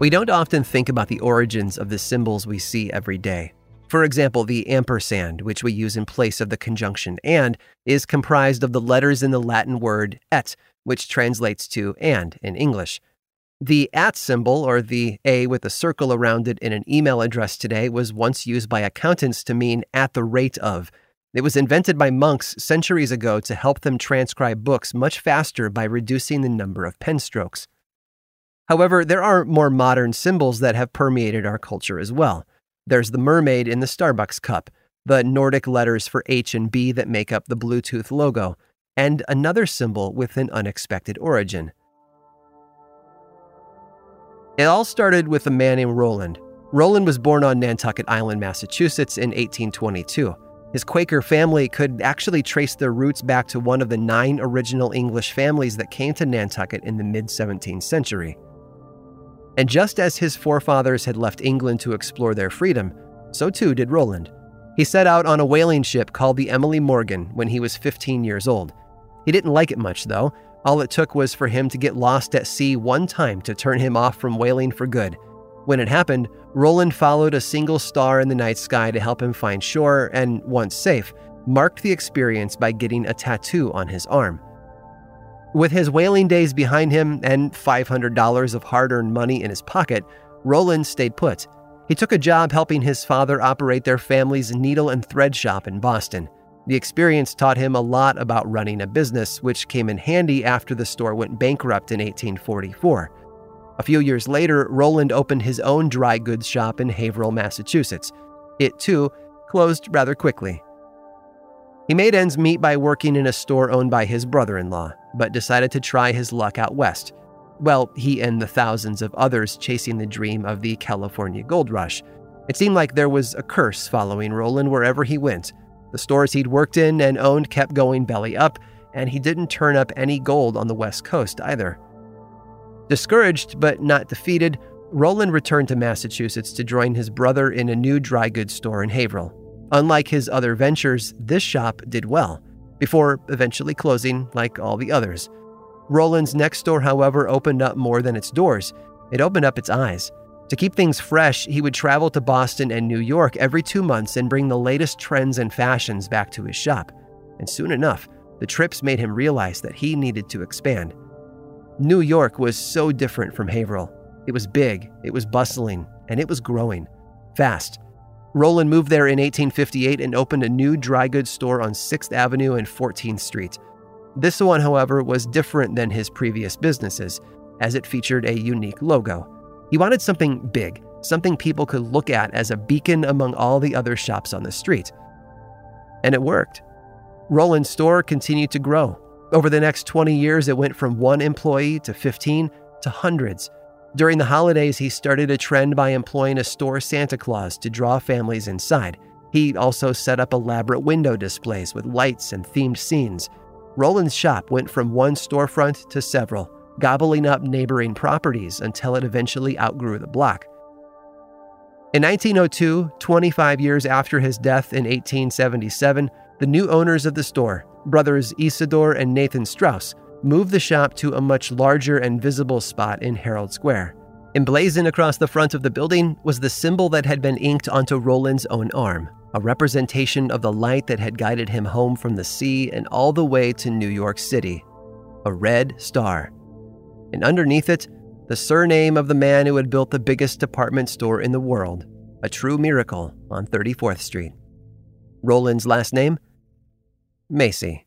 We don't often think about the origins of the symbols we see every day. For example, the ampersand, which we use in place of the conjunction and, is comprised of the letters in the Latin word et, which translates to and in English. The at symbol, or the A with a circle around it in an email address today, was once used by accountants to mean at the rate of. It was invented by monks centuries ago to help them transcribe books much faster by reducing the number of pen strokes. However, there are more modern symbols that have permeated our culture as well. There's the mermaid in the Starbucks cup, the Nordic letters for H and B that make up the Bluetooth logo, and another symbol with an unexpected origin. It all started with a man named Roland. Roland was born on Nantucket Island, Massachusetts in 1822. His Quaker family could actually trace their roots back to one of the nine original English families that came to Nantucket in the mid 17th century. And just as his forefathers had left England to explore their freedom, so too did Roland. He set out on a whaling ship called the Emily Morgan when he was 15 years old. He didn't like it much, though. All it took was for him to get lost at sea one time to turn him off from whaling for good. When it happened, Roland followed a single star in the night sky to help him find shore and, once safe, marked the experience by getting a tattoo on his arm. With his whaling days behind him and $500 of hard earned money in his pocket, Roland stayed put. He took a job helping his father operate their family's needle and thread shop in Boston. The experience taught him a lot about running a business, which came in handy after the store went bankrupt in 1844. A few years later, Roland opened his own dry goods shop in Haverhill, Massachusetts. It, too, closed rather quickly. He made ends meet by working in a store owned by his brother in law, but decided to try his luck out west. Well, he and the thousands of others chasing the dream of the California gold rush. It seemed like there was a curse following Roland wherever he went. The stores he'd worked in and owned kept going belly up, and he didn't turn up any gold on the West Coast either. Discouraged but not defeated, Roland returned to Massachusetts to join his brother in a new dry goods store in Haverhill. Unlike his other ventures, this shop did well, before eventually closing like all the others. Roland's next store, however, opened up more than its doors. It opened up its eyes. To keep things fresh, he would travel to Boston and New York every two months and bring the latest trends and fashions back to his shop. And soon enough, the trips made him realize that he needed to expand. New York was so different from Haverhill. It was big, it was bustling, and it was growing fast. Roland moved there in 1858 and opened a new dry goods store on 6th Avenue and 14th Street. This one, however, was different than his previous businesses, as it featured a unique logo. He wanted something big, something people could look at as a beacon among all the other shops on the street. And it worked. Roland's store continued to grow. Over the next 20 years, it went from one employee to 15 to hundreds. During the holidays, he started a trend by employing a store Santa Claus to draw families inside. He also set up elaborate window displays with lights and themed scenes. Roland's shop went from one storefront to several, gobbling up neighboring properties until it eventually outgrew the block. In 1902, 25 years after his death in 1877, the new owners of the store, brothers Isidor and Nathan Straus, moved the shop to a much larger and visible spot in Herald Square. Emblazoned across the front of the building was the symbol that had been inked onto Roland's own arm a representation of the light that had guided him home from the sea and all the way to New York City. A red star. And underneath it, the surname of the man who had built the biggest department store in the world, a true miracle on 34th Street. Roland's last name? Macy.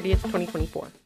30th, 2024.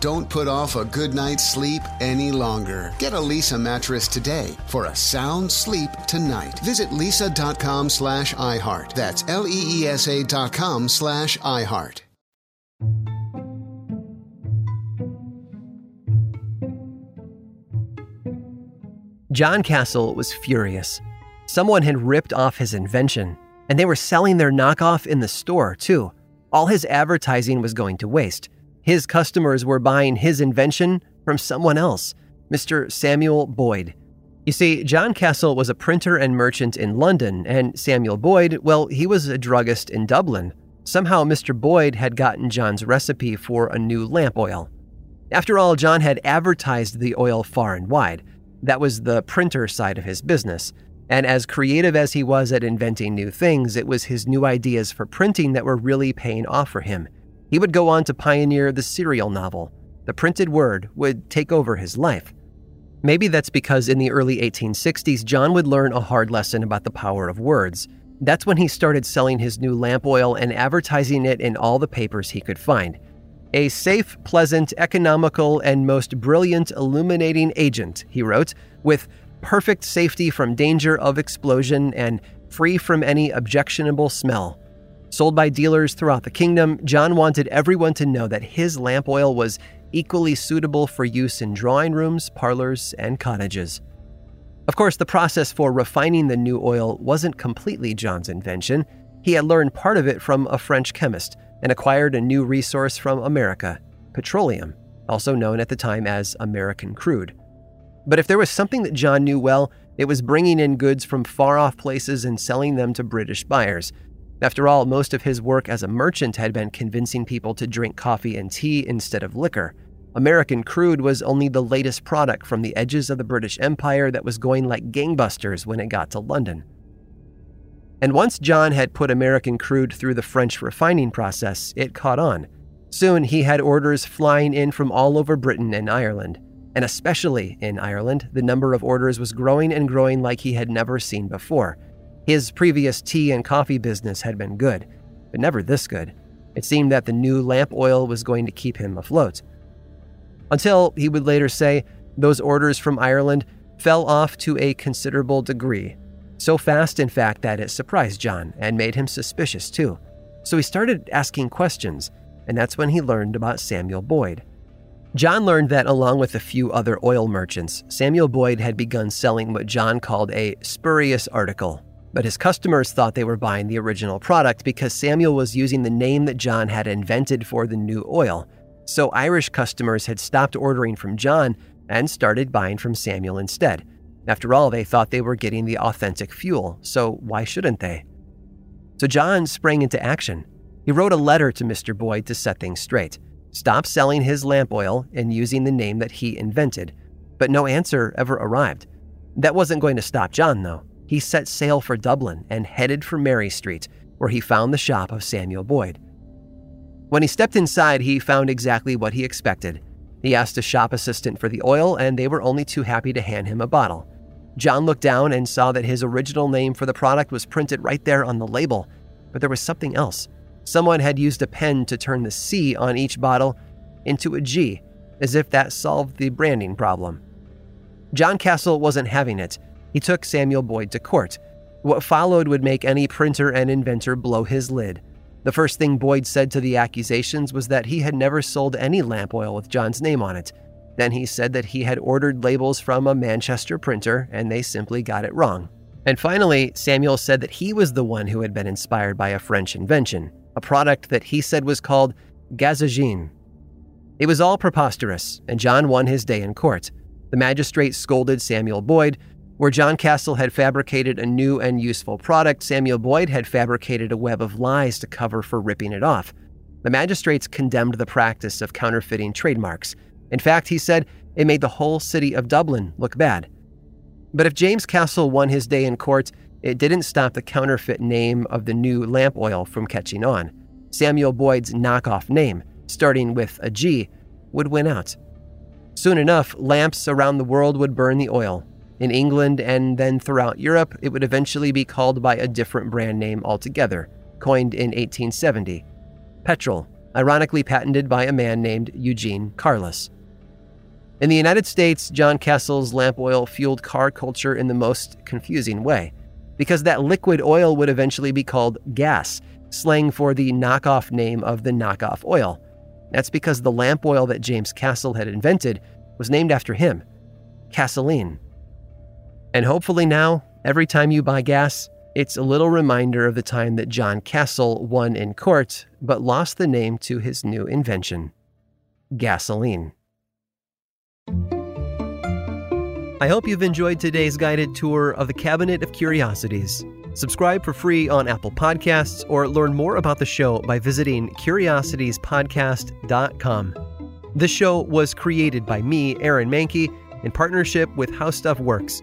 Don't put off a good night's sleep any longer. Get a Leesa mattress today for a sound sleep tonight. Visit leesa.com slash iHeart. That's L-E-E-S-A dot com slash iHeart. John Castle was furious. Someone had ripped off his invention, and they were selling their knockoff in the store, too. All his advertising was going to waste. His customers were buying his invention from someone else, Mr. Samuel Boyd. You see, John Castle was a printer and merchant in London, and Samuel Boyd, well, he was a druggist in Dublin. Somehow, Mr. Boyd had gotten John's recipe for a new lamp oil. After all, John had advertised the oil far and wide. That was the printer side of his business. And as creative as he was at inventing new things, it was his new ideas for printing that were really paying off for him. He would go on to pioneer the serial novel. The printed word would take over his life. Maybe that's because in the early 1860s, John would learn a hard lesson about the power of words. That's when he started selling his new lamp oil and advertising it in all the papers he could find. A safe, pleasant, economical, and most brilliant illuminating agent, he wrote, with perfect safety from danger of explosion and free from any objectionable smell. Sold by dealers throughout the kingdom, John wanted everyone to know that his lamp oil was equally suitable for use in drawing rooms, parlors, and cottages. Of course, the process for refining the new oil wasn't completely John's invention. He had learned part of it from a French chemist and acquired a new resource from America petroleum, also known at the time as American crude. But if there was something that John knew well, it was bringing in goods from far off places and selling them to British buyers. After all, most of his work as a merchant had been convincing people to drink coffee and tea instead of liquor. American crude was only the latest product from the edges of the British Empire that was going like gangbusters when it got to London. And once John had put American crude through the French refining process, it caught on. Soon he had orders flying in from all over Britain and Ireland. And especially in Ireland, the number of orders was growing and growing like he had never seen before. His previous tea and coffee business had been good, but never this good. It seemed that the new lamp oil was going to keep him afloat. Until, he would later say, those orders from Ireland fell off to a considerable degree, so fast, in fact, that it surprised John and made him suspicious too. So he started asking questions, and that's when he learned about Samuel Boyd. John learned that along with a few other oil merchants, Samuel Boyd had begun selling what John called a spurious article. But his customers thought they were buying the original product because Samuel was using the name that John had invented for the new oil. So Irish customers had stopped ordering from John and started buying from Samuel instead. After all, they thought they were getting the authentic fuel, so why shouldn't they? So John sprang into action. He wrote a letter to Mr. Boyd to set things straight stop selling his lamp oil and using the name that he invented. But no answer ever arrived. That wasn't going to stop John, though. He set sail for Dublin and headed for Mary Street, where he found the shop of Samuel Boyd. When he stepped inside, he found exactly what he expected. He asked a shop assistant for the oil, and they were only too happy to hand him a bottle. John looked down and saw that his original name for the product was printed right there on the label, but there was something else. Someone had used a pen to turn the C on each bottle into a G, as if that solved the branding problem. John Castle wasn't having it. He took Samuel Boyd to court. What followed would make any printer and inventor blow his lid. The first thing Boyd said to the accusations was that he had never sold any lamp oil with John's name on it. Then he said that he had ordered labels from a Manchester printer and they simply got it wrong. And finally, Samuel said that he was the one who had been inspired by a French invention a product that he said was called Gazogene. It was all preposterous, and John won his day in court. The magistrate scolded Samuel Boyd. Where John Castle had fabricated a new and useful product, Samuel Boyd had fabricated a web of lies to cover for ripping it off. The magistrates condemned the practice of counterfeiting trademarks. In fact, he said it made the whole city of Dublin look bad. But if James Castle won his day in court, it didn't stop the counterfeit name of the new lamp oil from catching on. Samuel Boyd's knockoff name, starting with a G, would win out. Soon enough, lamps around the world would burn the oil. In England and then throughout Europe, it would eventually be called by a different brand name altogether, coined in 1870 Petrol, ironically patented by a man named Eugene Carless. In the United States, John Castle's lamp oil fueled car culture in the most confusing way because that liquid oil would eventually be called gas, slang for the knockoff name of the knockoff oil. That's because the lamp oil that James Castle had invented was named after him, gasoline. And hopefully now, every time you buy gas, it's a little reminder of the time that John Castle won in court but lost the name to his new invention gasoline. I hope you've enjoyed today's guided tour of the Cabinet of Curiosities. Subscribe for free on Apple Podcasts or learn more about the show by visiting curiositiespodcast.com. This show was created by me, Aaron Mahnke, in partnership with How Stuff Works.